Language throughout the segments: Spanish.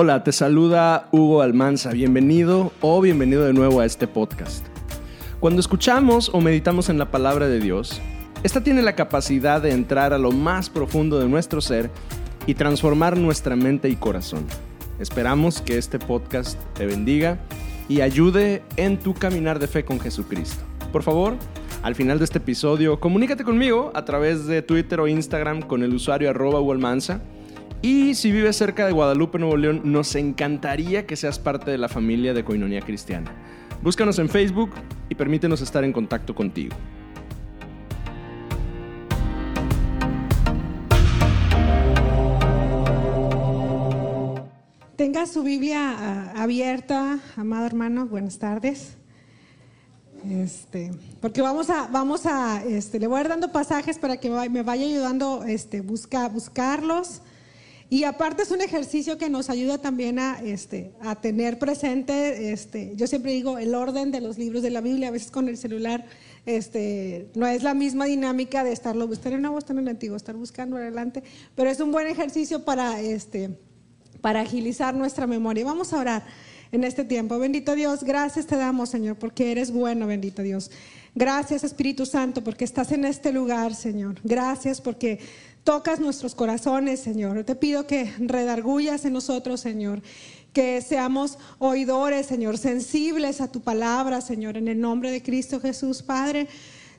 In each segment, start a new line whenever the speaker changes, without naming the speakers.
Hola, te saluda Hugo Almanza. Bienvenido o bienvenido de nuevo a este podcast. Cuando escuchamos o meditamos en la palabra de Dios, esta tiene la capacidad de entrar a lo más profundo de nuestro ser y transformar nuestra mente y corazón. Esperamos que este podcast te bendiga y ayude en tu caminar de fe con Jesucristo. Por favor, al final de este episodio, comunícate conmigo a través de Twitter o Instagram con el usuario arroba Almanza y si vives cerca de Guadalupe, Nuevo León, nos encantaría que seas parte de la familia de Coinonía Cristiana. Búscanos en Facebook y permítenos estar en contacto contigo.
Tenga su Biblia ah, abierta, amado hermano, buenas tardes. Este, porque vamos a, vamos a, este, le voy a ir dando pasajes para que me vaya ayudando, este, busca, buscarlos y aparte es un ejercicio que nos ayuda también a, este, a tener presente, este, yo siempre digo, el orden de los libros de la Biblia, a veces con el celular este, no es la misma dinámica de estarlo, estar en nuevo, estar en el antiguo, estar buscando adelante, pero es un buen ejercicio para, este, para agilizar nuestra memoria. Vamos a orar en este tiempo. Bendito Dios, gracias te damos, Señor, porque eres bueno, bendito Dios. Gracias, Espíritu Santo, porque estás en este lugar, Señor. Gracias porque tocas nuestros corazones, Señor. Te pido que redargullas en nosotros, Señor. Que seamos oidores, Señor, sensibles a tu palabra, Señor, en el nombre de Cristo Jesús, Padre.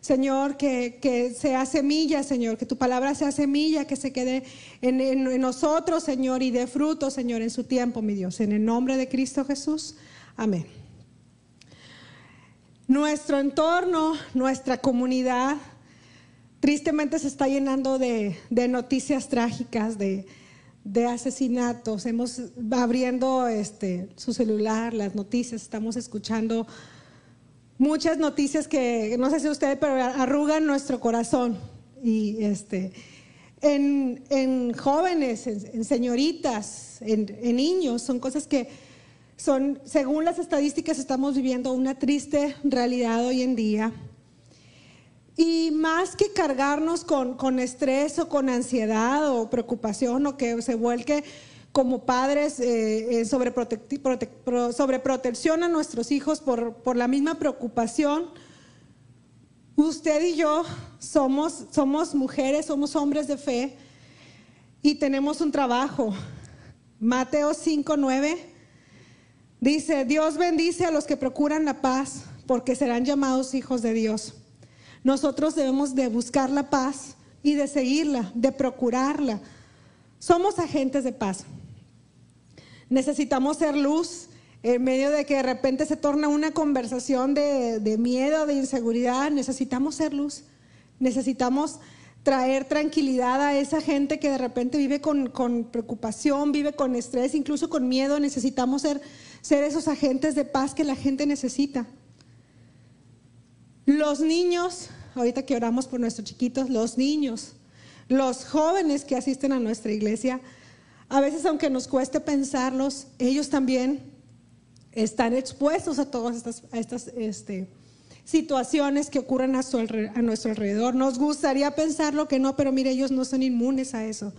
Señor, que, sea semilla, Señor, que tu palabra sea semilla, que se quede en, en, nosotros, Señor, y dé fruto, Señor, en su tiempo, mi Dios. En el nombre de Cristo Jesús. Amén. Nuestro entorno, nuestra comunidad, tristemente se está llenando de, noticias trágicas, de, asesinatos. Hemos abriendo este, su celular, las noticias, estamos escuchando muchas noticias que no sé si ustedes, pero arrugan nuestro corazón. Y este, en, jóvenes, en, señoritas, en, en, niños, son cosas que son, según las estadísticas, estamos viviendo una triste realidad hoy en día. Y más que cargarnos con, estrés o con ansiedad o preocupación o que se vuelque como padres eh, eh sobre, protección a nuestros hijos por, por, la misma preocupación, usted y yo somos, somos mujeres, somos hombres de fe y tenemos un trabajo. Mateo 5, 9 dice, Dios bendice a los que procuran la paz porque serán llamados hijos de Dios. Nosotros debemos de buscar la paz y de seguirla, de procurarla. Somos agentes de paz. Necesitamos ser luz en medio de que de repente se torna una conversación de, miedo, de inseguridad. Necesitamos ser luz. Necesitamos traer tranquilidad a esa gente que de repente vive con, preocupación, vive con estrés, incluso con miedo. Necesitamos ser, ser esos agentes de paz que la gente necesita. Los niños, ahorita que oramos por nuestros chiquitos, los niños, los jóvenes que asisten a nuestra iglesia, a veces aunque nos cueste pensarlos, ellos también están expuestos a todas estas, este, situaciones que ocurren a, nuestro alrededor. Nos gustaría pensarlo que no, pero mire, ellos no son inmunes a eso.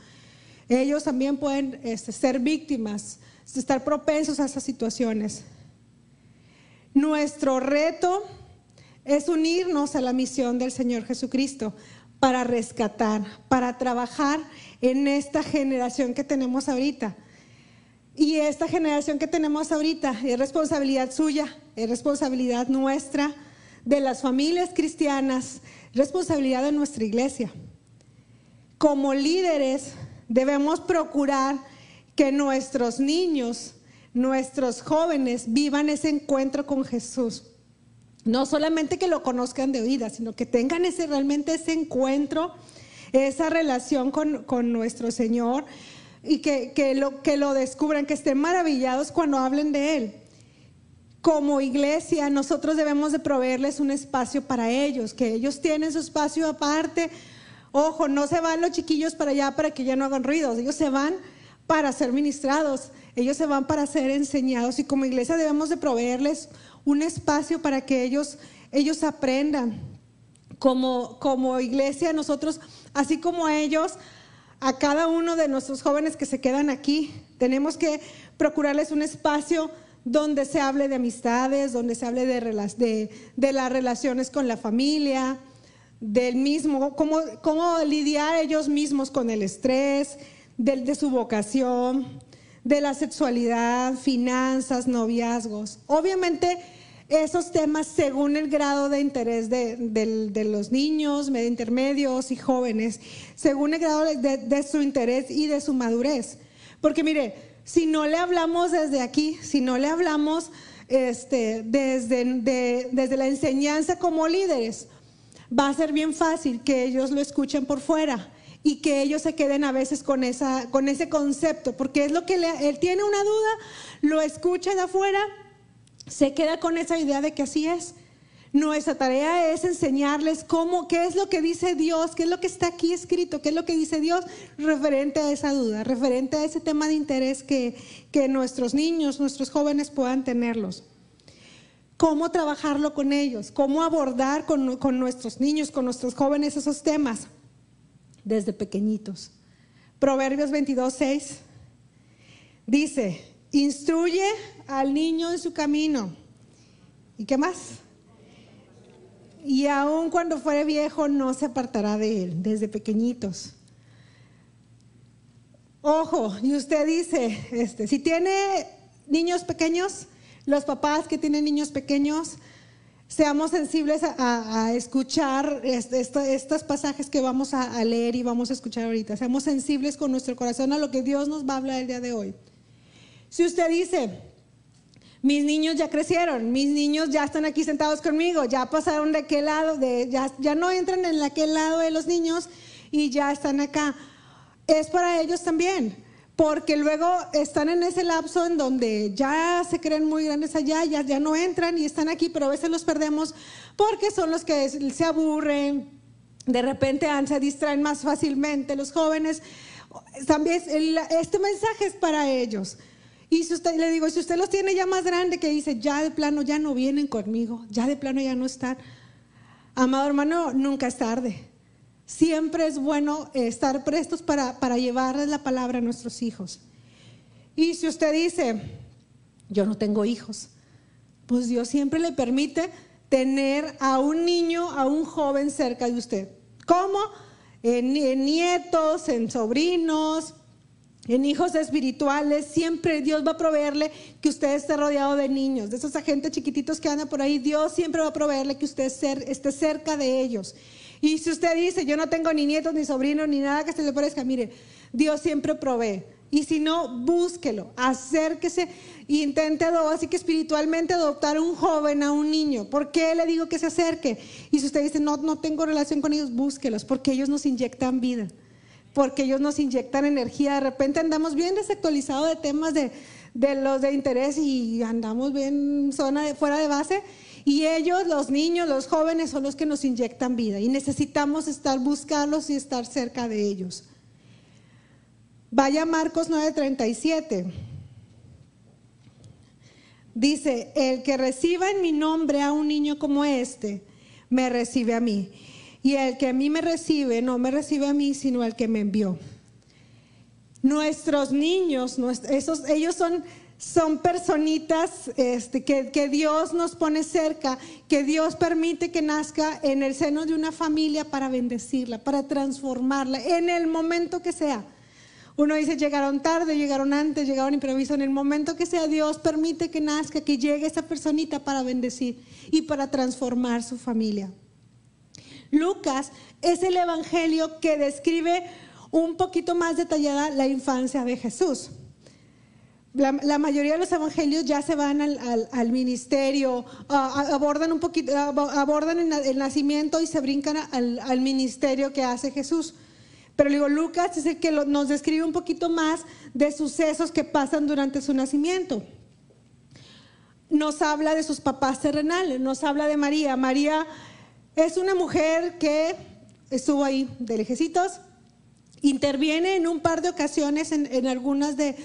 Ellos también pueden este, ser víctimas, estar propensos a esas situaciones. Nuestro reto es unirnos a la misión del Señor Jesucristo para rescatar, para trabajar en esta generación que tenemos ahorita. Y esta generación que tenemos ahorita es responsabilidad suya, es responsabilidad nuestra, de las familias cristianas, responsabilidad de nuestra iglesia. Como líderes debemos procurar que nuestros niños, nuestros jóvenes vivan ese encuentro con Jesús no solamente que lo conozcan de oídas, sino que tengan ese, realmente ese encuentro, esa relación con, nuestro Señor y que, lo, que lo descubran, que estén maravillados cuando hablen de Él. Como iglesia, nosotros debemos de proveerles un espacio para ellos, que ellos tienen su espacio aparte. Ojo, no se van los chiquillos para allá para que ya no hagan ruidos, ellos se van para ser ministrados, ellos se van para ser enseñados y como iglesia debemos de proveerles un espacio para que ellos, ellos aprendan. Como, como iglesia, nosotros, así como ellos, a cada uno de nuestros jóvenes que se quedan aquí. Tenemos que procurarles un espacio donde se hable de amistades, donde se hable de, de, de las relaciones con la familia, del mismo, cómo, cómo lidiar ellos mismos con el estrés, de su vocación, de la sexualidad, finanzas, noviazgos. Obviamente esos temas según el grado de interés de, los niños, medio intermedios y jóvenes, según el grado de, su interés y de su madurez. Porque mire, si no le hablamos desde aquí, si no le hablamos este, desde, la enseñanza como líderes, va a ser bien fácil que ellos lo escuchen por fuera y que ellos se queden a veces con, esa, con ese concepto, porque es lo que él tiene una duda, lo escucha de afuera se queda con esa idea de que así es. Nuestra tarea es enseñarles cómo, qué es lo que dice Dios, qué es lo que está aquí escrito, qué es lo que dice Dios referente a esa duda, referente a ese tema de interés que, nuestros niños, nuestros jóvenes puedan tenerlos. Cómo trabajarlo con ellos, cómo abordar con, con nuestros niños, con nuestros jóvenes esos temas desde pequeñitos. Proverbios 22, 6 dice, Instruye al niño en su camino. ¿Y qué más? Y aun cuando fuere viejo no se apartará de él, desde pequeñitos. Ojo, y usted dice, este, si tiene niños pequeños, los papás que tienen niños pequeños, seamos sensibles a, escuchar estos pasajes que vamos a, a leer y vamos a escuchar ahorita. Seamos sensibles con nuestro corazón a lo que Dios nos va a hablar el día de hoy. Si usted dice, mis niños ya crecieron, mis niños ya están aquí sentados conmigo, ya pasaron de aquel lado, ya, ya no entran en aquel lado de los niños y ya están acá. Es para ellos también, porque luego están en ese lapso en donde ya se creen muy grandes allá, ya, ya no entran y están aquí, pero a veces los perdemos porque son los que se aburren, de repente se distraen más fácilmente los jóvenes. También este mensaje es para ellos. Y si usted le digo, si usted los tiene ya más grande, que dice, ya de plano ya no vienen conmigo, ya de plano ya no están. Amado hermano, nunca es tarde. Siempre es bueno estar prestos para, para llevarles la palabra a nuestros hijos. Y si usted dice, yo no tengo hijos, pues Dios siempre le permite tener a un niño, a un joven cerca de usted. ¿Cómo? en nietos, en sobrinos, en hijos espirituales, siempre Dios va a proveerle que usted esté rodeado de niños, de esos agentes chiquititos que andan por ahí. Dios siempre va a proveerle que usted esté cerca de ellos. Y si usted dice, yo no tengo ni nietos, ni sobrinos, ni nada que se le parezca, mire, Dios siempre provee. Y si no, búsquelo, acérquese e intente, así que espiritualmente adoptar a un joven, a un niño. ¿Por qué le digo que se acerque? Y si usted dice, no, no tengo relación con ellos, búsquelos, porque ellos nos inyectan vida porque ellos nos inyectan energía. De repente andamos bien desactualizados de temas de, los de interés y andamos bien zona de, fuera de base. Y ellos, los niños, los jóvenes, son los que nos inyectan vida. Y necesitamos estar, buscarlos y estar cerca de ellos. Vaya Marcos 9:37. Dice, el que reciba en mi nombre a un niño como este, me recibe a mí. Y el que a mí me recibe, no me recibe a mí, sino al que me envió. Nuestros niños, esos, ellos son, son personitas este, que, que Dios nos pone cerca, que Dios permite que nazca en el seno de una familia para bendecirla, para transformarla, en el momento que sea. Uno dice, llegaron tarde, llegaron antes, llegaron improviso. En el momento que sea, Dios permite que nazca, que llegue esa personita para bendecir y para transformar su familia. Lucas es el evangelio que describe un poquito más detallada la infancia de Jesús. La, mayoría de los evangelios ya se van al, ministerio, abordan un poquito, abordan el, nacimiento y se brincan al, ministerio que hace Jesús. Pero digo, Lucas es el que nos describe un poquito más de sucesos que pasan durante su nacimiento. Nos habla de sus papás terrenales, nos habla de María. María es una mujer que estuvo ahí de lejecitos, interviene en un par de ocasiones en, en algunas de,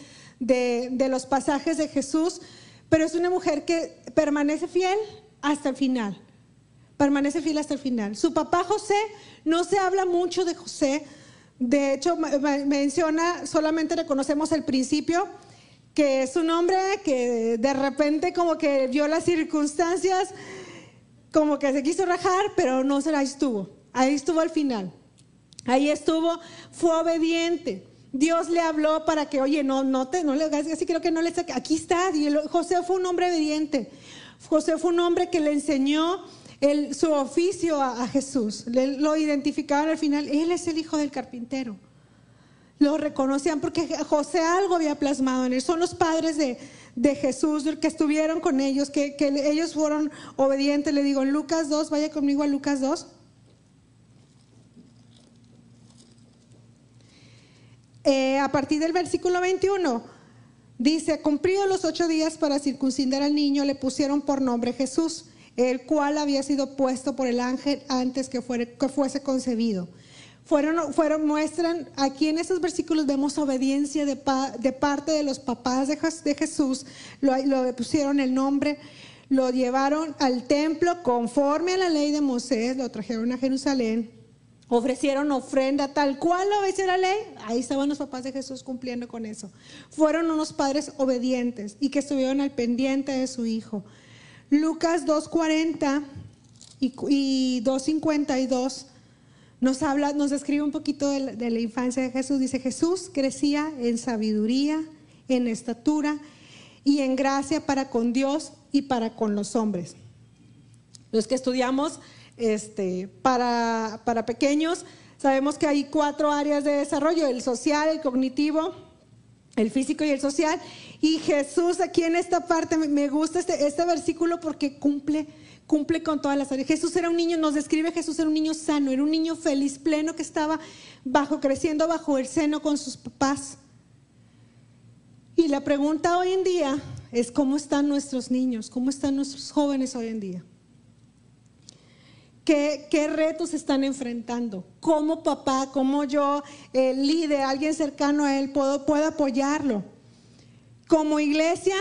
los pasajes de Jesús, pero es una mujer que permanece fiel hasta el final. Permanece fiel hasta el final. Su papá José, no se habla mucho de José, De hecho, menciona, solamente reconocemos el principio, que es un hombre que de repente como que vio las circunstancias, como que se quiso rajar, pero no se la estuvo. Ahí estuvo al final. Ahí estuvo, fue obediente. Dios le habló para que, oye, no, no te, no le hagas así, creo que no le saque. Aquí está. Y José fue un hombre obediente. José fue un hombre que le enseñó su oficio a, Jesús. lo identificaban al final. Él es el hijo del carpintero. Lo reconocían porque José algo había plasmado en él. Son los padres de, Jesús que estuvieron con ellos, que, ellos fueron obedientes. Le digo en Lucas 2, vaya conmigo a Lucas 2. Eh, a partir del versículo 21, dice, cumplido los ocho días para circuncidar al niño, le pusieron por nombre Jesús, el cual había sido puesto por el ángel antes que, que fuese concebido. Fueron, muestran, aquí en estos versículos vemos obediencia de, parte de los papás de, Jesús, lo, lo, pusieron el nombre, lo llevaron al templo conforme a la ley de Moisés, lo trajeron a Jerusalén, ofrecieron ofrenda tal cual lo obedecía la ley, ahí estaban los papás de Jesús cumpliendo con eso. Fueron unos padres obedientes y que estuvieron al pendiente de su hijo. Lucas 2.40 y, y 2.52 nos habla, nos describe un poquito de la, infancia de Jesús. Dice, Jesús crecía en sabiduría, en estatura y en gracia para con Dios y para con los hombres. Los que estudiamos este, para, para pequeños, sabemos que hay cuatro áreas de desarrollo, el social, el cognitivo, el físico y el social. Y Jesús aquí en esta parte, me gusta este, este versículo porque cumple, cumple con todas las áreas. Jesús era un niño, nos describe Jesús era un niño sano, era un niño feliz, pleno, que estaba bajo, creciendo bajo el seno con sus papás. Y la pregunta hoy en día es cómo están nuestros niños, cómo están nuestros jóvenes hoy en día. ¿Qué, retos están enfrentando? ¿Cómo papá, cómo yo, el líder, alguien cercano a él, puedo, puedo apoyarlo? Como iglesia,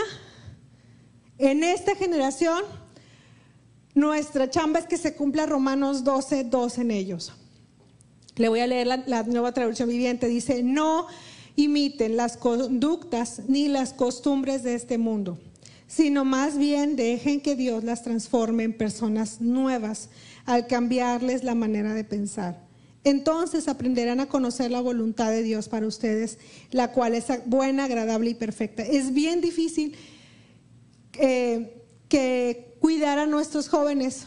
en esta generación, nuestra chamba es que se cumpla Romanos 12, 2 en ellos. Le voy a leer la, nueva traducción viviente. Dice, no imiten las conductas ni las costumbres de este mundo, sino más bien dejen que Dios las transforme en personas nuevas al cambiarles la manera de pensar. Entonces aprenderán a conocer la voluntad de Dios para ustedes, la cual es buena, agradable y perfecta. Es bien difícil eh, que cuidar a nuestros jóvenes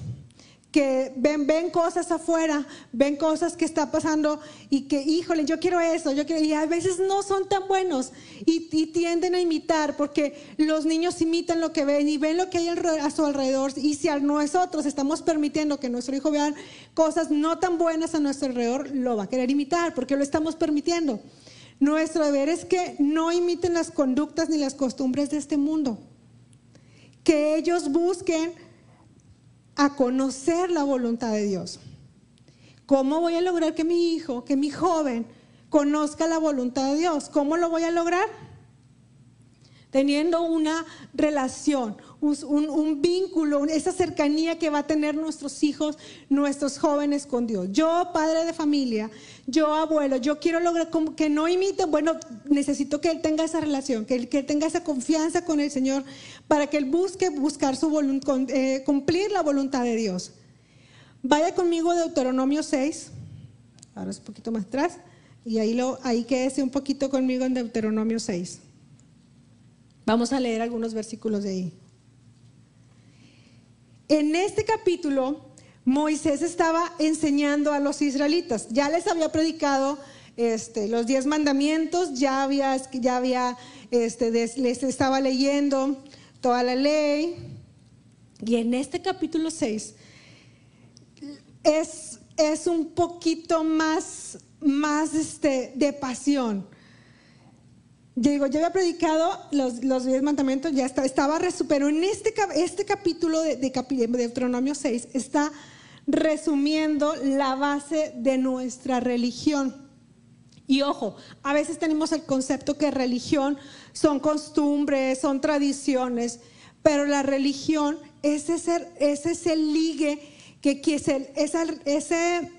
que ven, ven cosas afuera, ven cosas que está pasando y que, híjole, yo quiero eso, yo quiero, y a veces no son tan buenos y, tienden a imitar porque los niños imitan lo que ven y ven lo que hay a su alrededor y si a nosotros estamos permitiendo que nuestro hijo vea cosas no tan buenas a nuestro alrededor, lo va a querer imitar porque lo estamos permitiendo. Nuestro deber es que no imiten las conductas ni las costumbres de este mundo, que ellos busquen a conocer la voluntad de Dios. ¿Cómo voy a lograr que mi hijo, que mi joven, conozca la voluntad de Dios? ¿Cómo lo voy a lograr? Teniendo una relación, un, vínculo, esa cercanía que va a tener nuestros hijos, nuestros jóvenes con Dios. Yo, padre de familia, yo, abuelo, yo quiero lograr que no imiten, bueno, necesito que él tenga esa relación, que él, que tenga esa confianza con el Señor para que él busque buscar su eh, cumplir la voluntad de Dios. Vaya conmigo a Deuteronomio 6, ahora es un poquito más atrás, y ahí, lo, ahí quédese un poquito conmigo en Deuteronomio 6. Vamos a leer algunos versículos de ahí. En este capítulo, Moisés estaba enseñando a los israelitas. Ya les había predicado este, los diez mandamientos, ya había, este, les estaba leyendo toda la ley. Y en este capítulo 6 es, es un poquito más, más este, de pasión digo, yo había predicado los, los diez mandamientos, ya estaba, pero en este, este capítulo de, de, de Deuteronomio 6 está resumiendo la base de nuestra religión. Y ojo, a veces tenemos el concepto que religión son costumbres, son tradiciones, pero la religión es ese, es ese ligue que, es ese,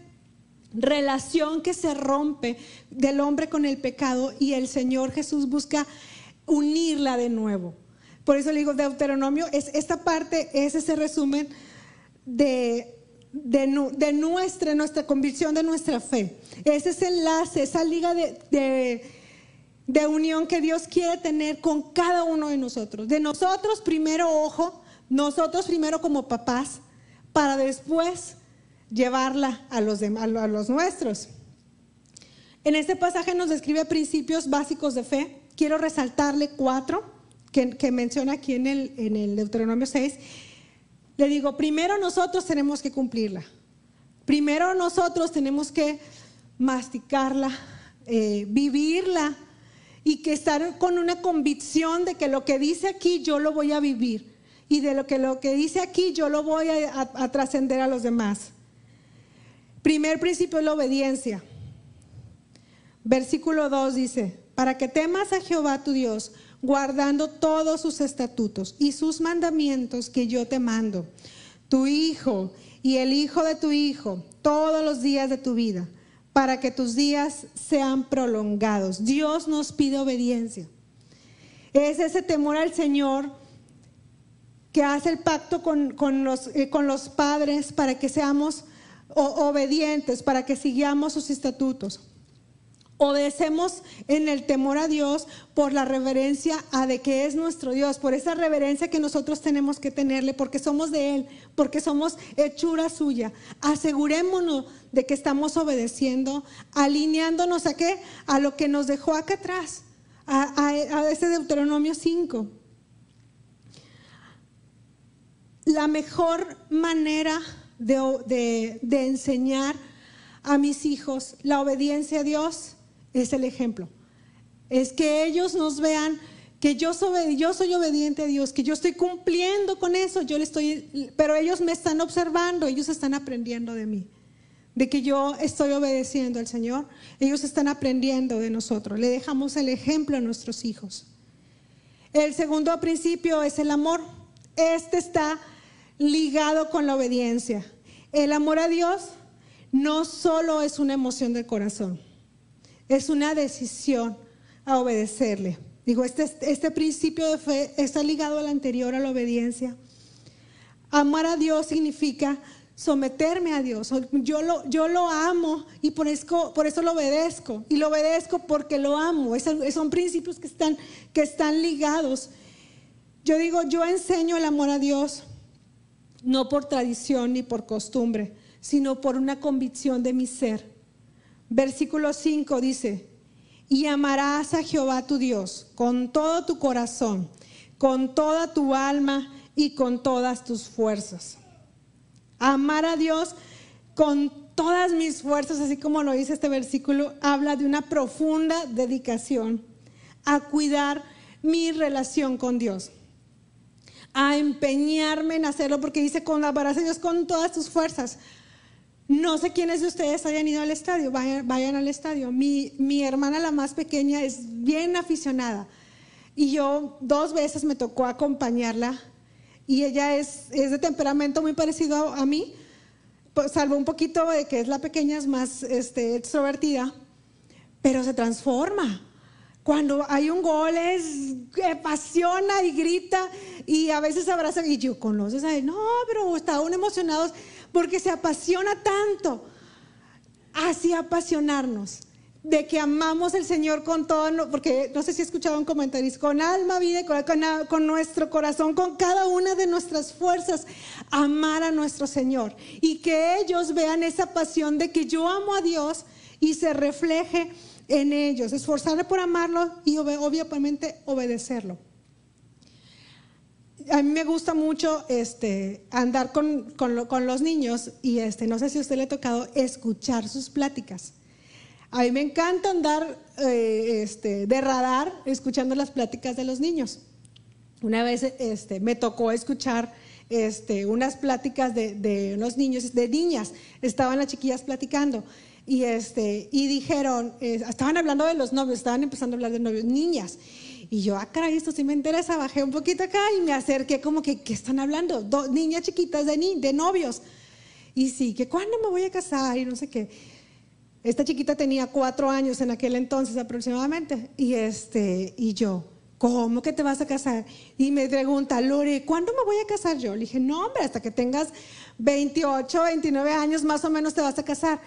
relación que se rompe del hombre con el pecado y el Señor Jesús busca unirla de nuevo. Por eso le digo, Deuteronomio, es, esta parte es ese resumen de, de, nuestra, nuestra convicción, de nuestra fe. Es ese enlace, esa liga de, de unión que Dios quiere tener con cada uno de nosotros. De nosotros primero, ojo, nosotros primero como papás, para después llevarla a los, a los nuestros. En este pasaje nos describe principios básicos de fe. Quiero resaltarle cuatro que, menciona aquí en el, en el Deuteronomio 6. Le digo, primero nosotros tenemos que cumplirla. Primero nosotros tenemos que masticarla, eh, vivirla y que estar con una convicción de que lo que dice aquí yo lo voy a vivir y de lo que lo que dice aquí yo lo voy a trascender a los demás. Primer principio es la obediencia. Versículo 2 dice, para que temas a Jehová tu Dios, guardando todos sus estatutos y sus mandamientos que yo te mando, tu hijo y el hijo de tu hijo, todos los días de tu vida, para que tus días sean prolongados. Dios nos pide obediencia. Es ese temor al Señor que hace el pacto con, los, eh, con los padres para que seamos obedientes, para que sigamos sus estatutos. Obedecemos en el temor a Dios por la reverencia a de que es nuestro Dios, por esa reverencia que nosotros tenemos que tenerle, porque somos de Él, porque somos hechura suya. Asegurémonos de que estamos obedeciendo, alineándonos a qué? A lo que nos dejó acá atrás, a, a ese Deuteronomio 5. La mejor manera de, enseñar a mis hijos la obediencia a Dios es el ejemplo. Es que ellos nos vean que yo soy, yo soy obediente a Dios, que yo estoy cumpliendo con eso, yo le estoy, pero ellos me están observando, ellos están aprendiendo de mí, de que yo estoy obedeciendo al Señor, ellos están aprendiendo de nosotros, le dejamos el ejemplo a nuestros hijos. El segundo principio es el amor. Este está ligado con la obediencia. El amor a Dios no solo es una emoción del corazón, es una decisión a obedecerle. Digo, este, este principio de fe está ligado al anterior, a la obediencia. Amar a Dios significa someterme a Dios. Yo lo, yo lo amo y por eso, por eso lo obedezco. Y lo obedezco porque lo amo. son principios que están, que están ligados. Yo digo, yo enseño el amor a Dios no por tradición ni por costumbre, sino por una convicción de mi ser. Versículo 5 dice, y amarás a Jehová tu Dios con todo tu corazón, con toda tu alma y con todas tus fuerzas. Amar a Dios con todas mis fuerzas, así como lo dice este versículo, habla de una profunda dedicación a cuidar mi relación con Dios a empeñarme en hacerlo porque dice, con la a Dios con todas tus fuerzas. No sé quiénes de ustedes hayan ido al estadio, vayan, al estadio. Mi, mi, hermana, la más pequeña, es bien aficionada. Y yo dos veces me tocó acompañarla. Y ella es, es de temperamento muy parecido a, mí, pues, salvo un poquito de que es la pequeña, es más este, extrovertida, pero se transforma. Cuando hay un gol es apasiona y grita y a veces abraza y yo conoces a. No, pero estaban emocionados porque se apasiona tanto. Así apasionarnos de que amamos al Señor con todo, porque no sé si he escuchado un comentario, con alma, vida, con, con, nuestro corazón, con cada una de nuestras fuerzas, amar a nuestro Señor. Y que ellos vean esa pasión de que yo amo a Dios y se refleje en ellos, esforzarme por amarlo y obviamente obedecerlo. A mí me gusta mucho este, andar con, los niños y este, no sé si a usted le ha tocado escuchar sus pláticas. A mí me encanta andar eh, este, de radar escuchando las pláticas de los niños. Una vez este, me tocó escuchar este, unas pláticas de, de unos niños, de niñas, estaban las chiquillas platicando y, este, y dijeron, eh, estaban hablando de los novios, estaban empezando a hablar de novios, niñas. Y yo, ah, caray, esto sí me interesa, bajé un poquito acá y me acerqué como que, ¿qué están hablando? niñas chiquitas de, ni de novios. Y sí, que cuándo me voy a casar y no sé qué. Esta chiquita tenía cuatro años en aquel entonces aproximadamente. Y, este, y yo, ¿cómo que te vas a casar? Y me pregunta, Lore, ¿cuándo me voy a casar yo? Le dije, no, hombre, hasta que tengas 28, 29 años más o menos te vas a casar.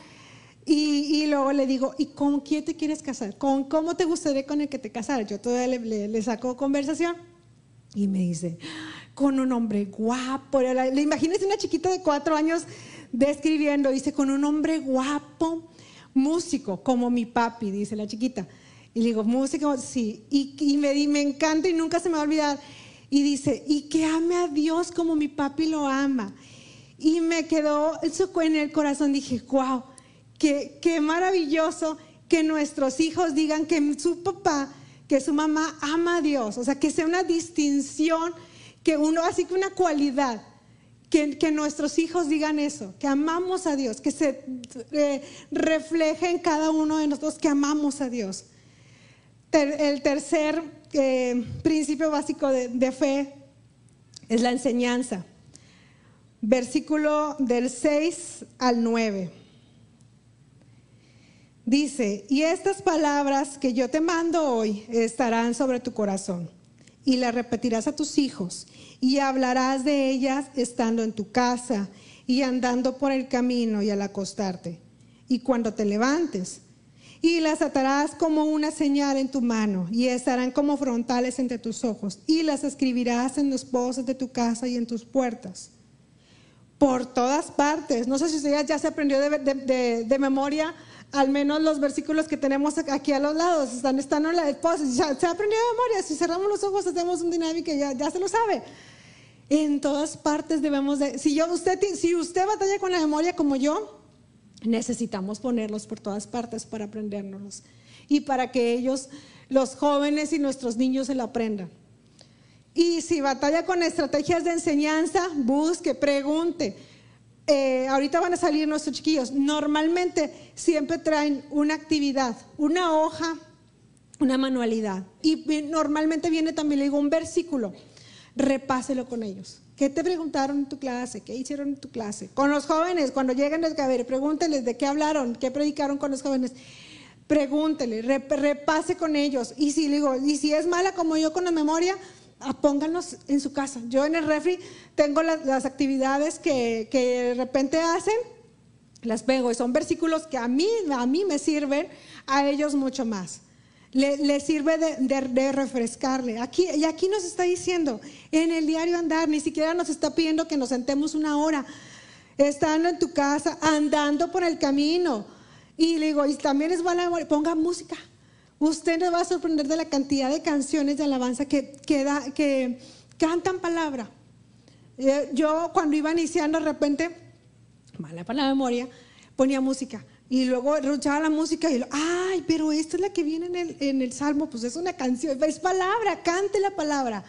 Y, luego le digo, ¿y con quién te quieres casar? ¿Con cómo te gustaría con el que te casaras? Yo todavía le, le, saco conversación y me dice, con un hombre guapo. Le imagínese una chiquita de cuatro años describiendo, dice, con un hombre guapo, músico, como mi papi, dice la chiquita. Y le digo, músico, sí. Y, me, me encanta y nunca se me va a olvidar. Y dice, y que ame a Dios como mi papi lo ama. Y me quedó eso en el corazón. Dije, wow, qué, maravilloso que nuestros hijos digan que su papá, que su mamá ama a Dios. O sea, que sea una distinción, que uno, así que una cualidad que, nuestros hijos digan eso, que amamos a Dios, que se eh, refleje en cada uno de nosotros que amamos a Dios. el tercer eh, principio básico de, fe es la enseñanza. Versículo del 6 al 9. Dice, y estas palabras que yo te mando hoy estarán sobre tu corazón y las repetirás a tus hijos y hablarás de ellas estando en tu casa y andando por el camino y al acostarte y cuando te levantes. Y las atarás como una señal en tu mano y estarán como frontales entre tus ojos y las escribirás en los pozos de tu casa y en tus puertas. Por todas partes. No sé si usted ya se aprendió de, de memoria al menos los versículos que tenemos aquí a los lados están, en la esposa. Ya, se ha aprendido de memoria. Si cerramos los ojos, hacemos un dinámica, ya, ya se lo sabe. En todas partes debemos de. Si, yo, usted, si usted batalla con la memoria como yo, necesitamos ponerlos por todas partes para aprendérnoslos y para que ellos, los jóvenes y nuestros niños, se lo aprendan. Y si batalla con estrategias de enseñanza, busque, pregunte eh, ahorita van a salir nuestros chiquillos, normalmente siempre traen una actividad, una hoja, una manualidad. Y normalmente viene también, le digo, un versículo. Repáselo con ellos. ¿Qué te preguntaron en tu clase? ¿Qué hicieron en tu clase? Con los jóvenes, cuando lleguen a ver, pregúnteles de qué hablaron, qué predicaron con los jóvenes. Pregúntele, repase con ellos. Y si, digo, y si es mala como yo con la memoria, pónganlos en su casa. Yo en el refri tengo las, actividades que, de repente hacen, las pego y son versículos que a mí, a mí me sirven, a ellos mucho más. Le, sirve de, refrescarle. Aquí, y aquí nos está diciendo, en el diario andar, ni siquiera nos está pidiendo que nos sentemos una hora, estando en tu casa, andando por el camino. Y le digo, y también es buena ponga música. Usted le va a sorprender de la cantidad de canciones de alabanza que, cantan palabra. Eh, yo cuando iba iniciando de repente, mala para la memoria, ponía música. Y luego escuchaba la música y ay, pero esta es la que viene en el, salmo, pues es una canción, es palabra, cante la palabra.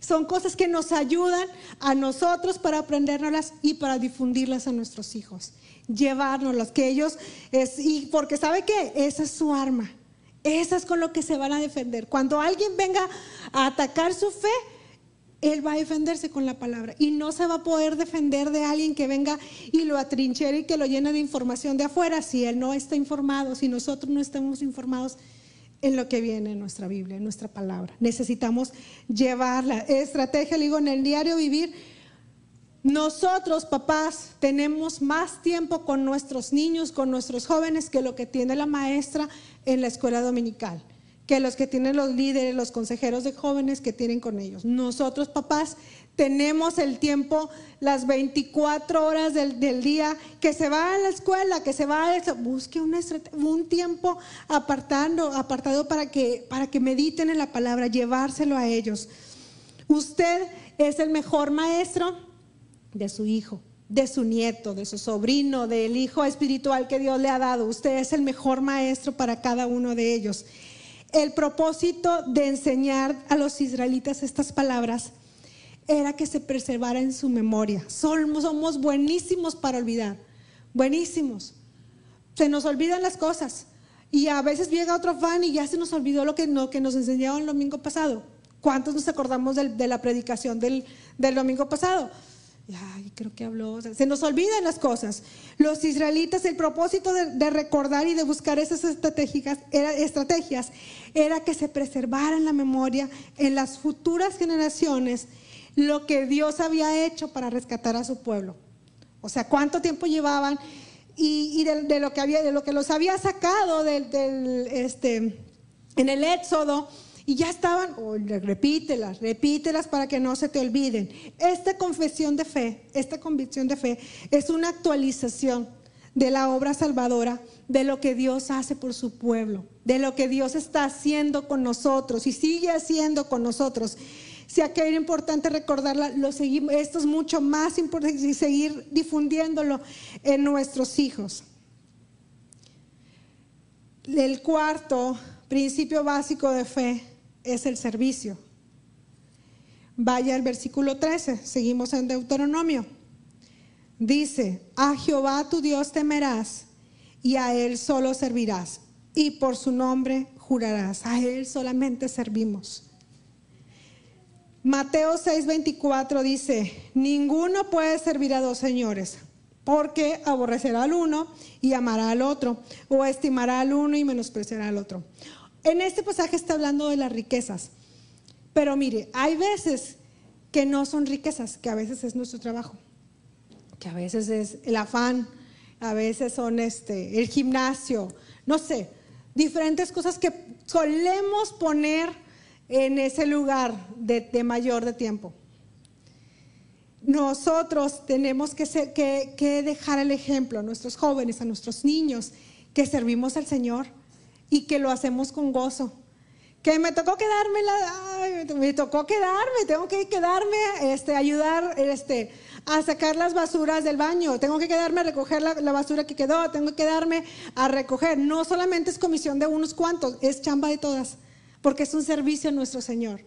Son cosas que nos ayudan a nosotros para aprendérnoslas y para difundirlas a nuestros hijos. Llevárnoslas, que ellos, y porque sabe que esa es su arma. Eso es con lo que se van a defender. Cuando alguien venga a atacar su fe, él va a defenderse con la palabra y no se va a poder defender de alguien que venga y lo atrinchere y que lo llene de información de afuera si él no está informado, si nosotros no estamos informados en lo que viene en nuestra Biblia, en nuestra palabra. Necesitamos llevarla. Estrategia, le digo, en el diario vivir. Nosotros, papás, tenemos más tiempo con nuestros niños, con nuestros jóvenes, que lo que tiene la maestra en la escuela dominical, que los que tienen los líderes, los consejeros de jóvenes que tienen con ellos. Nosotros, papás, tenemos el tiempo, las 24 horas del, día, que se va a la escuela, que se va a eso, busque un, un tiempo apartando, apartado para que, para que mediten en la palabra, llevárselo a ellos. Usted es el mejor maestro de su hijo de su nieto, de su sobrino, del hijo espiritual que Dios le ha dado. Usted es el mejor maestro para cada uno de ellos. El propósito de enseñar a los israelitas estas palabras era que se preservara en su memoria. Somos, buenísimos para olvidar, buenísimos. Se nos olvidan las cosas. Y a veces llega otro fan y ya se nos olvidó lo que, que nos enseñaron el domingo pasado. ¿Cuántos nos acordamos de, la predicación del, del domingo pasado? Ay, creo que habló. se nos olvidan las cosas. Los israelitas, el propósito de, recordar y de buscar esas estrategias era, estrategias era que se preservara en la memoria en las futuras generaciones lo que Dios había hecho para rescatar a su pueblo. O sea, cuánto tiempo llevaban y, de, lo que había, de lo que los había sacado del, este, en el éxodo y ya estaban, oh, repítelas, repítelas para que no se te olviden. Esta confesión de fe, esta convicción de fe es una actualización de la obra salvadora, de lo que Dios hace por su pueblo, de lo que Dios está haciendo con nosotros y sigue haciendo con nosotros. Si aquí era importante recordarla, lo seguimos, esto es mucho más importante y seguir difundiéndolo en nuestros hijos. El cuarto principio básico de fe es el servicio. Vaya al versículo 13, seguimos en Deuteronomio. Dice, a Jehová tu Dios temerás y a Él solo servirás y por su nombre jurarás. A Él solamente servimos. Mateo 6:24 dice, ninguno puede servir a dos señores, porque aborrecerá al uno y amará al otro, o estimará al uno y menospreciará al otro. En este pasaje está hablando de las riquezas. Pero mire, hay veces que no son riquezas, que a veces es nuestro trabajo, que a veces es el afán, a veces son este, el gimnasio, no sé, diferentes cosas que solemos poner en ese lugar de, mayor de tiempo. Nosotros tenemos que, que dejar el ejemplo a nuestros jóvenes, a nuestros niños, que servimos al Señor y que lo hacemos con gozo. Que me tocó quedarme, la, me tocó quedarme, tengo que quedarme, este, ayudar, este, a sacar las basuras del baño, tengo que quedarme a recoger la, la, basura que quedó, tengo que quedarme a recoger. No solamente es comisión de unos cuantos, es chamba de todas, porque es un servicio a nuestro Señor,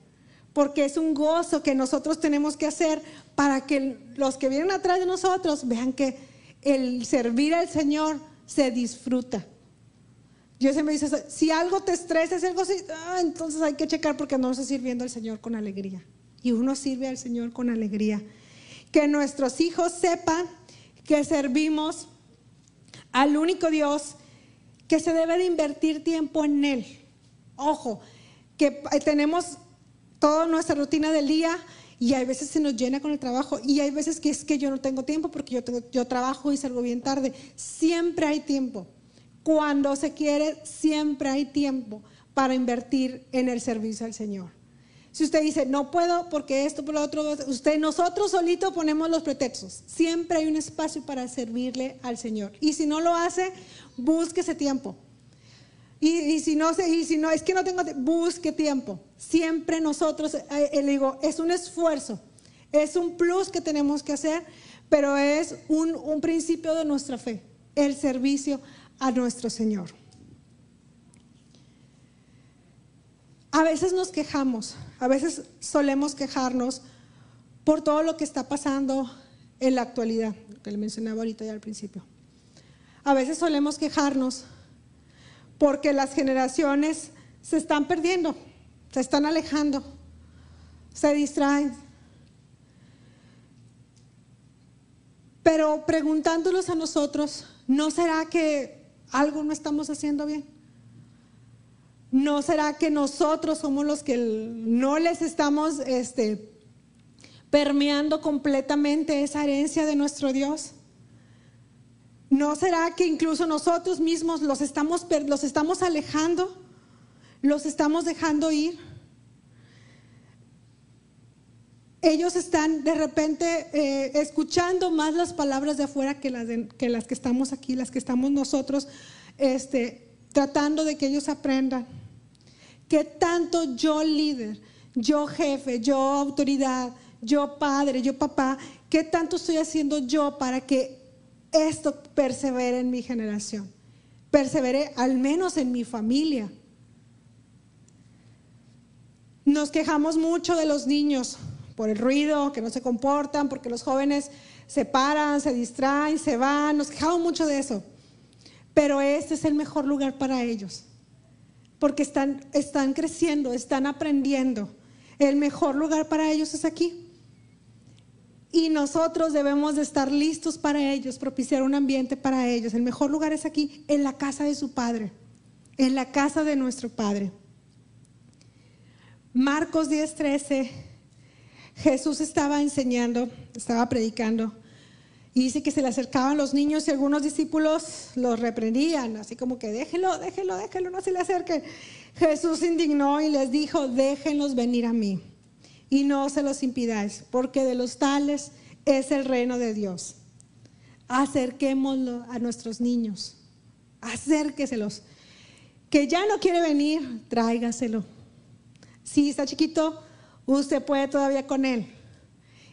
porque es un gozo que nosotros tenemos que hacer para que los que vienen atrás de nosotros vean que el servir al Señor se disfruta. Yo siempre dice, si algo te estresa, es algo así, ah, entonces hay que checar porque no estás sirviendo al Señor con alegría. Y uno sirve al Señor con alegría. Que nuestros hijos sepan que servimos al único Dios, que se debe de invertir tiempo en Él. Ojo, que tenemos toda nuestra rutina del día y hay veces se nos llena con el trabajo y hay veces que es que yo no tengo tiempo porque yo trabajo y salgo bien tarde. Siempre hay tiempo. Cuando se quiere, siempre hay tiempo para invertir en el servicio al Señor. Si usted dice, no puedo porque esto, por lo otro, usted, nosotros solitos ponemos los pretextos. Siempre hay un espacio para servirle al Señor. Y si no lo hace, busque ese tiempo. Y, si no, y si no, es que no tengo, busque tiempo. Siempre nosotros, eh, eh, digo, es un esfuerzo, es un plus que tenemos que hacer, pero es un, un principio de nuestra fe, el servicio a nuestro Señor. A veces nos quejamos, a veces solemos quejarnos por todo lo que está pasando en la actualidad, que le mencionaba ahorita ya al principio. A veces solemos quejarnos porque las generaciones se están perdiendo, se están alejando, se distraen. Pero preguntándolos a nosotros, ¿no será que algo no estamos haciendo bien. ¿No será que nosotros somos los que no les estamos este, permeando completamente esa herencia de nuestro Dios? ¿No será que incluso nosotros mismos los estamos, los estamos alejando? ¿Los estamos dejando ir? Ellos están de repente eh, escuchando más las palabras de afuera que las, que estamos aquí, las que estamos nosotros este, tratando de que ellos aprendan. ¿Qué tanto yo líder, yo jefe, yo autoridad, yo padre, yo papá, qué tanto estoy haciendo yo para que esto persevere en mi generación? Persevere al menos en mi familia. Nos quejamos mucho de los niños por el ruido, que no se comportan, porque los jóvenes se paran, se distraen, se van, nos quejamos mucho de eso. Pero este es el mejor lugar para ellos, porque están, están creciendo, están aprendiendo. El mejor lugar para ellos es aquí. Y nosotros debemos de estar listos para ellos, propiciar un ambiente para ellos. El mejor lugar es aquí, en la casa de su Padre, en la casa de nuestro Padre. Marcos 10:13, Jesús estaba enseñando, estaba predicando. Y dice que se le acercaban los niños y algunos discípulos los reprendían, así como que déjenlo, déjenlo, déjenlo, no se le acerquen. Jesús indignó y les dijo, déjenlos venir a mí y no se los impidáis, porque de los tales es el reino de Dios. Acerquémoslo a nuestros niños, acérqueselos. Que ya no quiere venir, tráigaselo. Si está chiquito, usted puede todavía con él.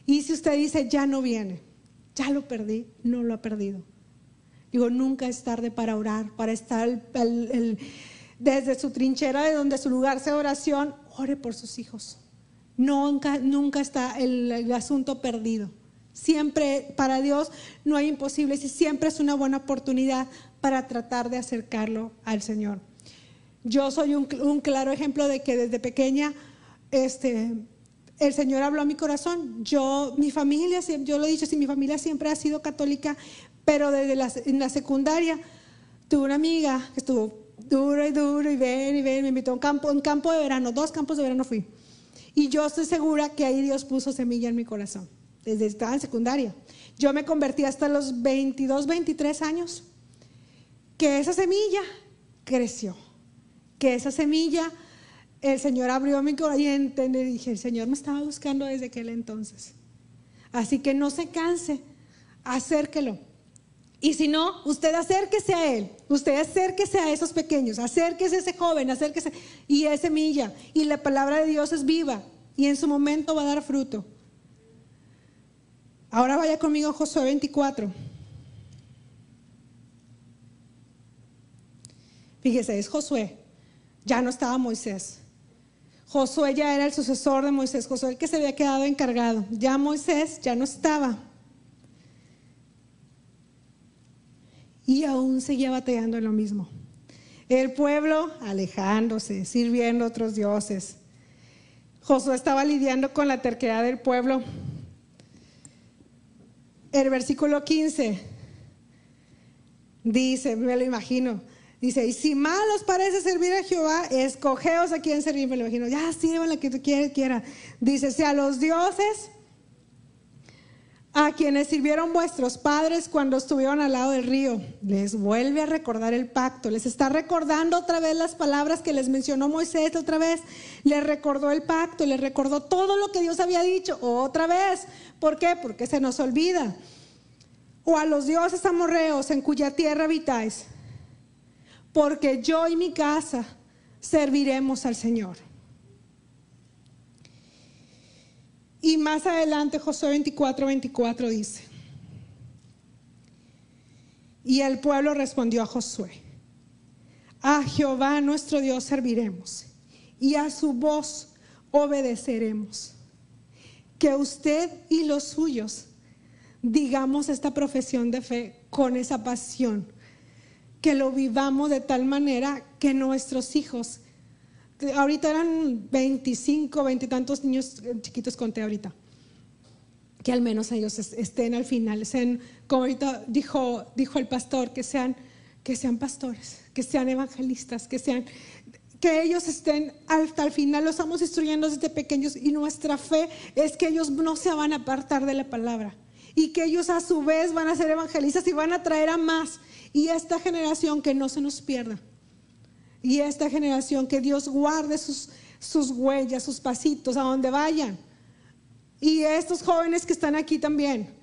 Y si usted dice, ya no viene, ya lo perdí, no lo ha perdido. Digo, nunca es tarde para orar, para estar desde su trinchera, de donde su lugar sea oración, ore por sus hijos. Nunca, nunca está el, asunto perdido. Siempre para Dios no hay imposibles y siempre es una buena oportunidad para tratar de acercarlo al Señor. Yo soy un, claro ejemplo de que desde pequeña este, el Señor habló a mi corazón. Yo, mi familia, yo lo he dicho, si mi familia siempre ha sido católica, pero desde la, en la secundaria tuve una amiga que estuvo duro y duro y ven y ven, me invitó a un campo, un campo de verano, dos campos de verano fui. Y yo estoy segura que ahí Dios puso semilla en mi corazón, desde estaba en secundaria. Yo me convertí hasta los 22, 23 años, que esa semilla creció, que esa semilla, el Señor abrió mi corazón y dije, el Señor me estaba buscando desde aquel entonces. Así que no se canse, acérquelo. Y si no, usted acérquese a él, usted acérquese a esos pequeños, acérquese a ese joven, acérquese y es semilla. Y la palabra de Dios es viva y en su momento va a dar fruto. Ahora vaya conmigo Josué 24. Fíjese, es Josué. Ya no estaba Moisés. Josué ya era el sucesor de Moisés, Josué el que se había quedado encargado. Ya Moisés ya no estaba. y aún seguía batallando en lo mismo. El pueblo alejándose, sirviendo a otros dioses. Josué estaba lidiando con la terquedad del pueblo. El versículo 15 dice, me lo imagino, dice, y si mal os parece servir a Jehová, escogeos a quien servir, me lo imagino, ya sirvan la que tú quieras, quiera. Dice, si a los dioses a quienes sirvieron vuestros padres cuando estuvieron al lado del río. Les vuelve a recordar el pacto. Les está recordando otra vez las palabras que les mencionó Moisés otra vez. Les recordó el pacto, les recordó todo lo que Dios había dicho otra vez. ¿Por qué? Porque se nos olvida. O a los dioses amorreos en cuya tierra habitáis. Porque yo y mi casa serviremos al Señor. Y más adelante Josué 24, 24 dice, y el pueblo respondió a Josué, a Jehová nuestro Dios serviremos y a su voz obedeceremos. Que usted y los suyos digamos esta profesión de fe con esa pasión, que lo vivamos de tal manera que nuestros hijos ahorita eran 25, 20 y tantos niños eh, chiquitos conté ahorita. Que al menos ellos estén al final, sean, como ahorita dijo, dijo el pastor, que sean, que sean pastores, que sean evangelistas, que sean, que ellos estén hasta el final, los estamos instruyendo desde pequeños y nuestra fe es que ellos no se van a apartar de la palabra y que ellos a su vez van a ser evangelistas y van a traer a más y esta generación que no se nos pierda y esta generación, que Dios guarde sus, sus huellas, sus pasitos, a donde vayan. Y estos jóvenes que están aquí también,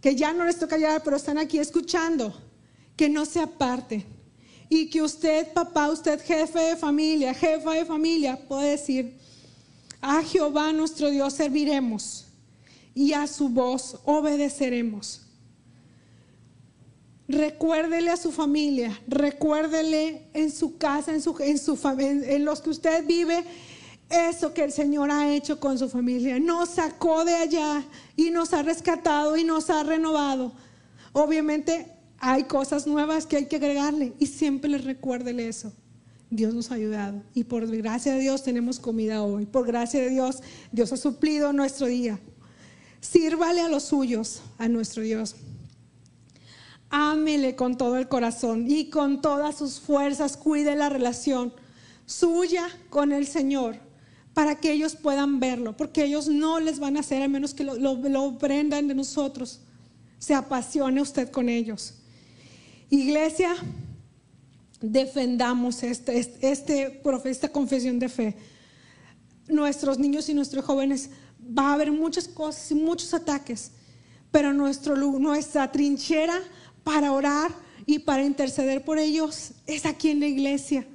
que ya no les toca llegar, pero están aquí escuchando, que no se aparten. Y que usted, papá, usted jefe de familia, jefa de familia, puede decir, a Jehová nuestro Dios serviremos y a su voz obedeceremos. Recuérdele a su familia, recuérdele en su casa, en, su, en, en los que usted vive, eso que el Señor ha hecho con su familia. Nos sacó de allá y nos ha rescatado y nos ha renovado. Obviamente hay cosas nuevas que hay que agregarle y siempre le recuérdele eso. Dios nos ha ayudado y por gracia de Dios tenemos comida hoy. Por gracia de Dios, Dios ha suplido nuestro día. Sírvale a los suyos, a nuestro Dios. Ámele con todo el corazón y con todas sus fuerzas. Cuide la relación suya con el Señor para que ellos puedan verlo, porque ellos no les van a hacer a menos que lo, lo, prendan de nosotros. Se apasione usted con ellos. Iglesia, defendamos este, este, este, esta confesión de fe. Nuestros niños y nuestros jóvenes va a haber muchas cosas y muchos ataques, pero nuestro, nuestra trinchera para orar y para interceder por ellos es aquí en la iglesia.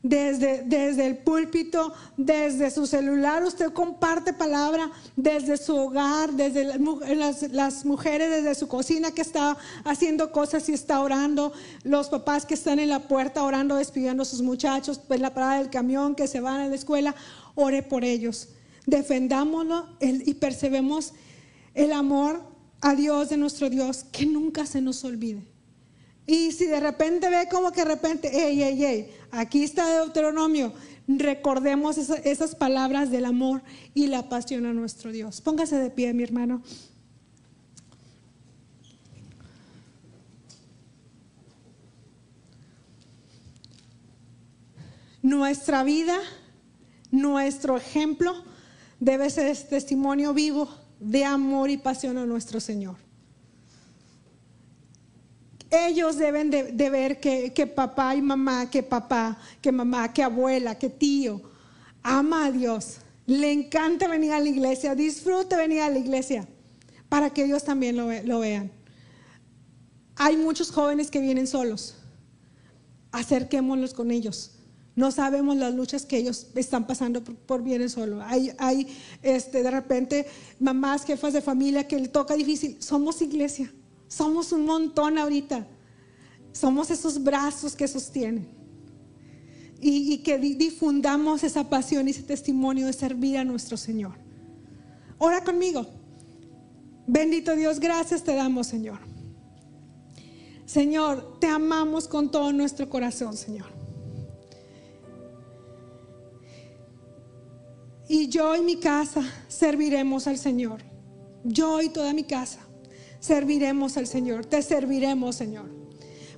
Desde, desde el púlpito, desde su celular, usted comparte palabra, desde su hogar, desde las, las, mujeres, desde su cocina que está haciendo cosas y está orando, los papás que están en la puerta orando, despidiendo a sus muchachos, pues la parada del camión que se van a la escuela, ore por ellos. Defendámoslo y percebemos el amor a Dios de nuestro Dios, que nunca se nos olvide. Y si de repente ve como que de repente, hey, hey, hey, aquí está Deuteronomio, recordemos esas, palabras del amor y la pasión a nuestro Dios. Póngase de pie, mi hermano. Nuestra vida, nuestro ejemplo debe ser testimonio vivo de amor y pasión a nuestro Señor. Ellos deben de, ver que, que, papá y mamá, que papá, que mamá, que abuela, que tío, ama a Dios. Le encanta venir a la iglesia, disfruta venir a la iglesia, para que ellos también lo, lo vean. Hay muchos jóvenes que vienen solos. Acerquémoslos con ellos. No sabemos las luchas que ellos están pasando por, bienes solo. Hay, hay este, de repente mamás, jefas de familia que le toca difícil. Somos iglesia. Somos un montón ahorita. Somos esos brazos que sostienen. Y, que difundamos esa pasión y ese testimonio de servir a nuestro Señor. Ora conmigo. Bendito Dios, gracias te damos, Señor. Señor, te amamos con todo nuestro corazón, Señor. Y yo y mi casa serviremos al Señor. Yo y toda mi casa serviremos al Señor, te serviremos, Señor.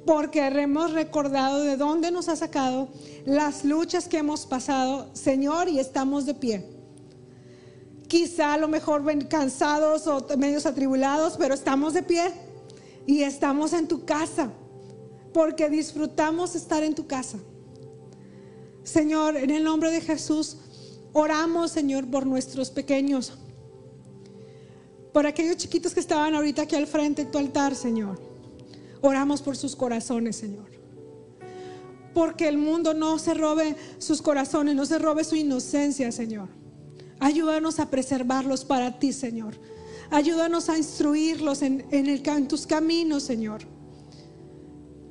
Porque hemos recordado de dónde nos ha sacado, las luchas que hemos pasado, Señor, y estamos de pie. Quizá a lo mejor cansados o medios atribulados, pero estamos de pie y estamos en tu casa, porque disfrutamos estar en tu casa. Señor, en el nombre de Jesús, oramos, Señor, por nuestros pequeños por aquellos chiquitos que estaban ahorita aquí al frente de tu altar, Señor. Oramos por sus corazones, Señor. Porque el mundo no se robe sus corazones, no se robe su inocencia, Señor. Ayúdanos a preservarlos para ti, Señor. Ayúdanos a instruirlos en, en tus caminos, Señor.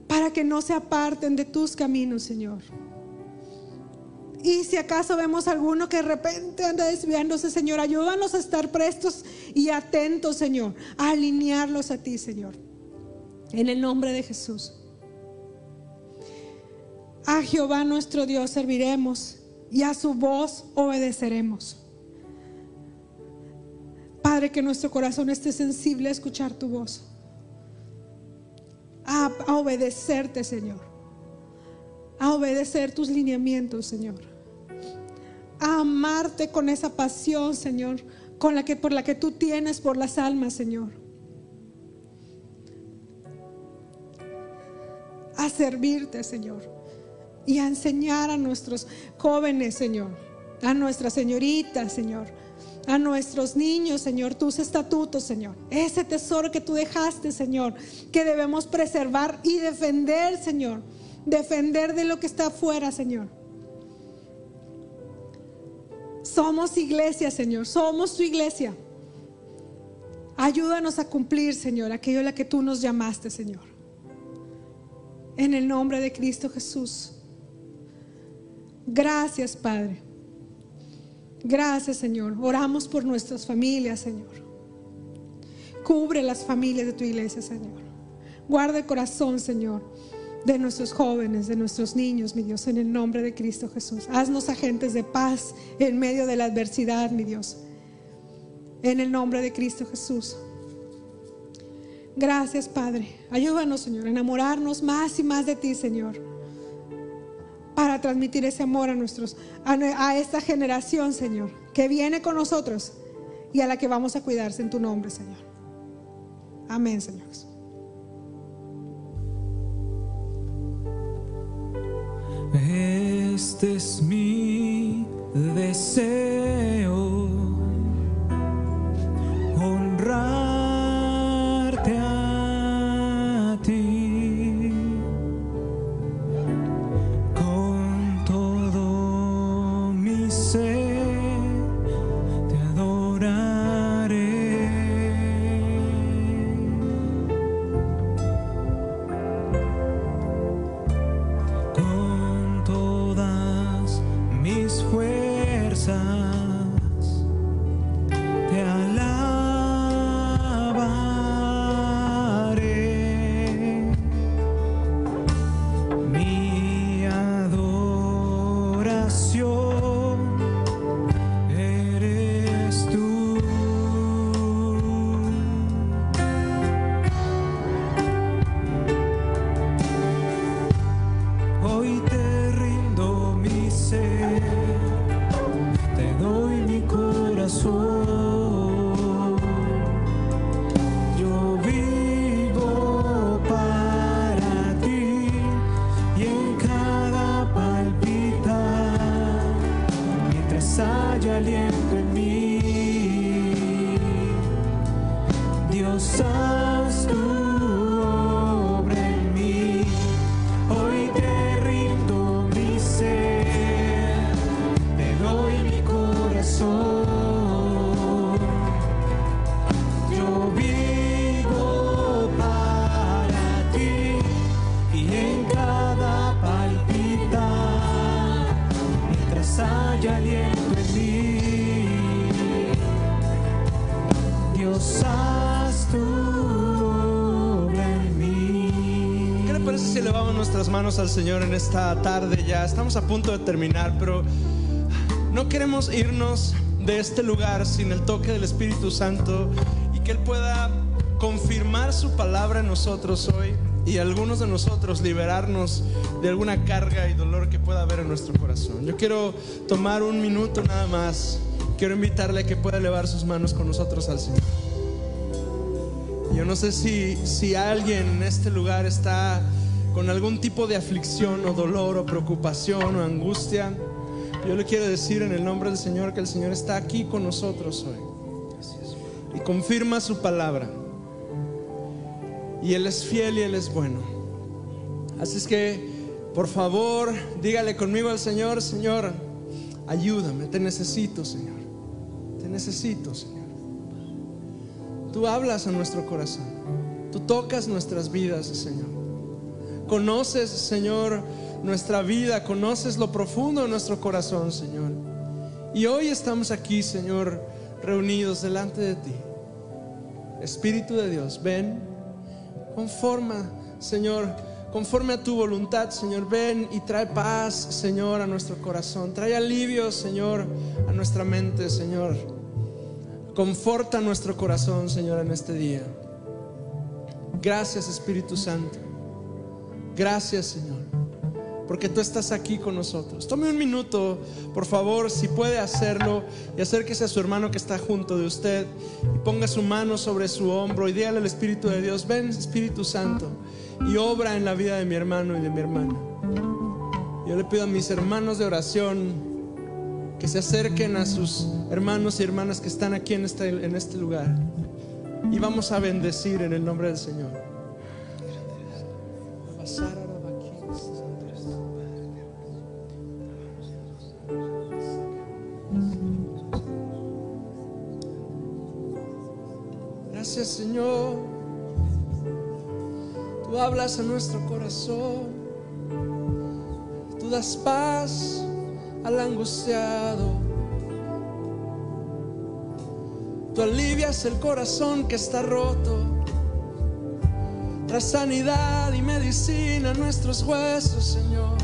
Para que no se aparten de tus caminos, Señor. Y si acaso vemos alguno que de repente anda desviándose, Señor, ayúdanos a estar prestos y atentos, Señor, a alinearlos a ti, Señor. En el nombre de Jesús. A Jehová nuestro Dios serviremos y a su voz obedeceremos. Padre, que nuestro corazón esté sensible a escuchar tu voz. A, a obedecerte, Señor. A obedecer tus lineamientos, Señor a amarte con esa pasión, Señor, con la que por la que tú tienes por las almas, Señor. A servirte, Señor, y a enseñar a nuestros jóvenes, Señor, a nuestras señoritas, Señor, a nuestros niños, Señor, tus estatutos, Señor. Ese tesoro que tú dejaste, Señor, que debemos preservar y defender, Señor. Defender de lo que está afuera, Señor. Somos iglesia, Señor. Somos tu iglesia. Ayúdanos a cumplir, Señor, aquello a la que tú nos llamaste, Señor. En el nombre de Cristo Jesús. Gracias, Padre. Gracias, Señor. Oramos por nuestras familias, Señor. Cubre las familias de tu iglesia, Señor. Guarda el corazón, Señor de nuestros jóvenes, de nuestros niños, mi Dios, en el nombre de Cristo Jesús. Haznos agentes de paz en medio de la adversidad, mi Dios. En el nombre de Cristo Jesús. Gracias, Padre. Ayúdanos, Señor, a enamorarnos más y más de ti, Señor. Para transmitir ese amor a nuestros a, esta generación, Señor, que viene con nosotros y a la que vamos a cuidarse en tu nombre, Señor. Amén, Señor.
Este es mi deseo, honrarte
Señor en esta tarde ya? Estamos a punto de terminar, pero no queremos irnos de este lugar sin el toque del Espíritu Santo y que Él pueda confirmar su palabra en nosotros hoy y algunos de nosotros liberarnos de alguna carga y dolor que pueda haber en nuestro corazón. Yo quiero tomar un minuto nada más. Quiero invitarle a que pueda elevar sus manos con nosotros al Señor. Yo no sé si, si alguien en este lugar está con algún tipo de aflicción o dolor o preocupación o angustia. Yo le quiero decir en el nombre del Señor que el Señor está aquí con nosotros hoy. Y confirma su palabra. Y Él es fiel y Él es bueno. Así es que, por favor, dígale conmigo al Señor, Señor, ayúdame, te necesito, Señor. Te necesito, Señor. Tú hablas a nuestro corazón. Tú tocas nuestras vidas, Señor. Conoces, Señor, nuestra vida. Conoces lo profundo de nuestro corazón, Señor. Y hoy estamos aquí, Señor, reunidos delante de ti. Espíritu de Dios, ven, conforma, Señor, conforme a tu voluntad, Señor, ven y trae paz, Señor, a nuestro corazón. Trae alivio, Señor, a nuestra mente, Señor. Conforta nuestro corazón, Señor, en este día. Gracias, Espíritu Santo. Gracias, Señor, porque tú estás aquí con nosotros. Tome un minuto, por favor, si puede hacerlo, y acérquese a su hermano que está junto de usted y ponga su mano sobre su hombro y dígale al Espíritu de Dios, ven, Espíritu Santo, y obra en la vida de mi hermano y de mi hermana. Yo le pido a mis hermanos de oración que se acerquen a sus hermanos y hermanas que están aquí en este, en este lugar. Y vamos a bendecir en el nombre del Señor. Gracias Señor. Tú hablas a nuestro corazón. Tú das paz al angustiado. Tú alivias el corazón que está roto. Tras sanidad y medicina a nuestros huesos, Señor.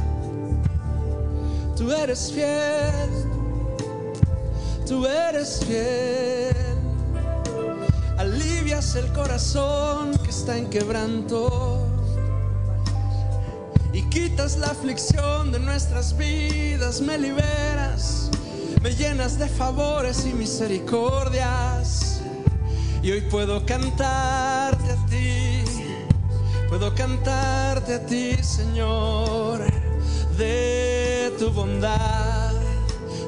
Tú eres fiel. Tú eres fiel. alivias el corazón que está en quebranto y quitas la aflicción de nuestras vidas, me liberas, me llenas de favores y misericordias. Y hoy puedo cantarte puedo cantarte a ti, Señor, de tu bondad,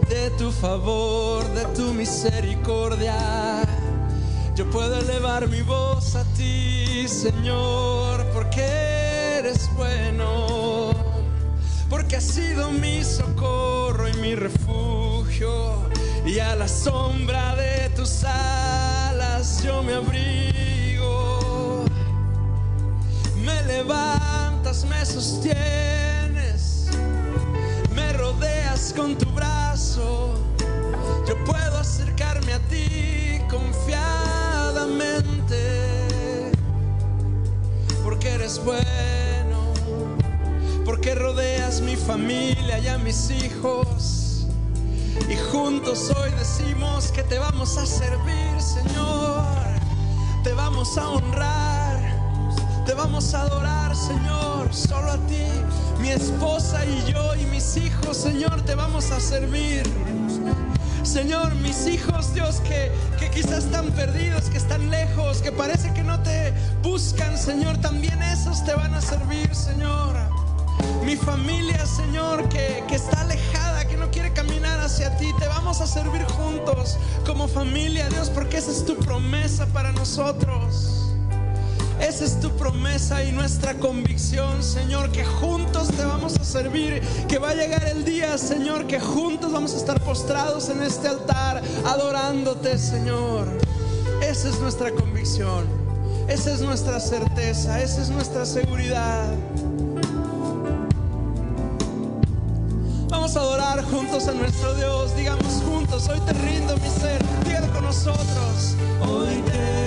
de tu favor, de tu misericordia. Yo puedo elevar mi voz a ti, Señor, porque eres bueno, porque has sido mi socorro y mi refugio, y a la sombra de tus alas yo me abrigo. Sostienes, me rodeas con tu brazo. Yo puedo acercarme a ti confiadamente, porque eres bueno, porque rodeas mi familia y a mis hijos. Y juntos hoy decimos que te vamos a servir, Señor. Te vamos a honrar, te vamos a adorar, Señor. Solo a ti, mi esposa y yo y mis hijos, Señor, te vamos a servir. Señor, mis hijos, Dios, que, que quizás están perdidos, que están lejos, que parece que no te buscan, Señor, también esos te van a servir, Señor. Mi familia, Señor, que, que está alejada, que no quiere caminar hacia ti, te vamos a servir juntos como familia, Dios, porque esa es tu promesa para nosotros. Esa es tu promesa y nuestra convicción, Señor, que juntos te vamos a servir, que va a llegar el día, Señor, que juntos vamos a estar postrados en este altar, adorándote, Señor. Esa es nuestra convicción, esa es nuestra certeza, esa es nuestra seguridad. Vamos a adorar juntos a nuestro Dios, digamos juntos, hoy te rindo mi ser, dígalo con nosotros.
Hoy te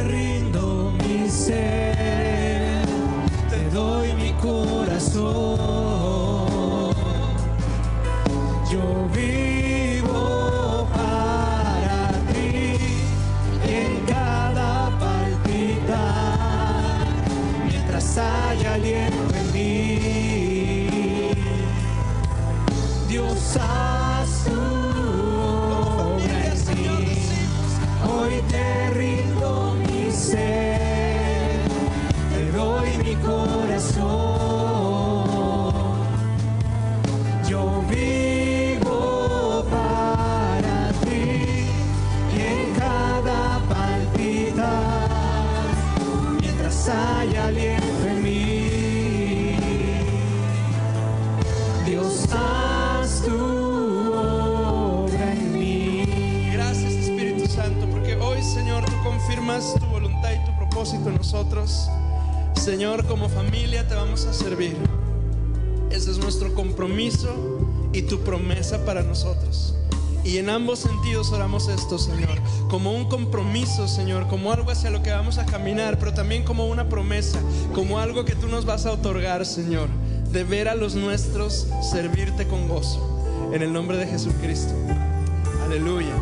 sentidos oramos esto, Señor, como un compromiso, Señor, como algo hacia lo que vamos a caminar, pero también como una promesa, como algo que tú nos vas a otorgar, Señor, de ver a los nuestros servirte con gozo. En el nombre de Jesucristo. Aleluya.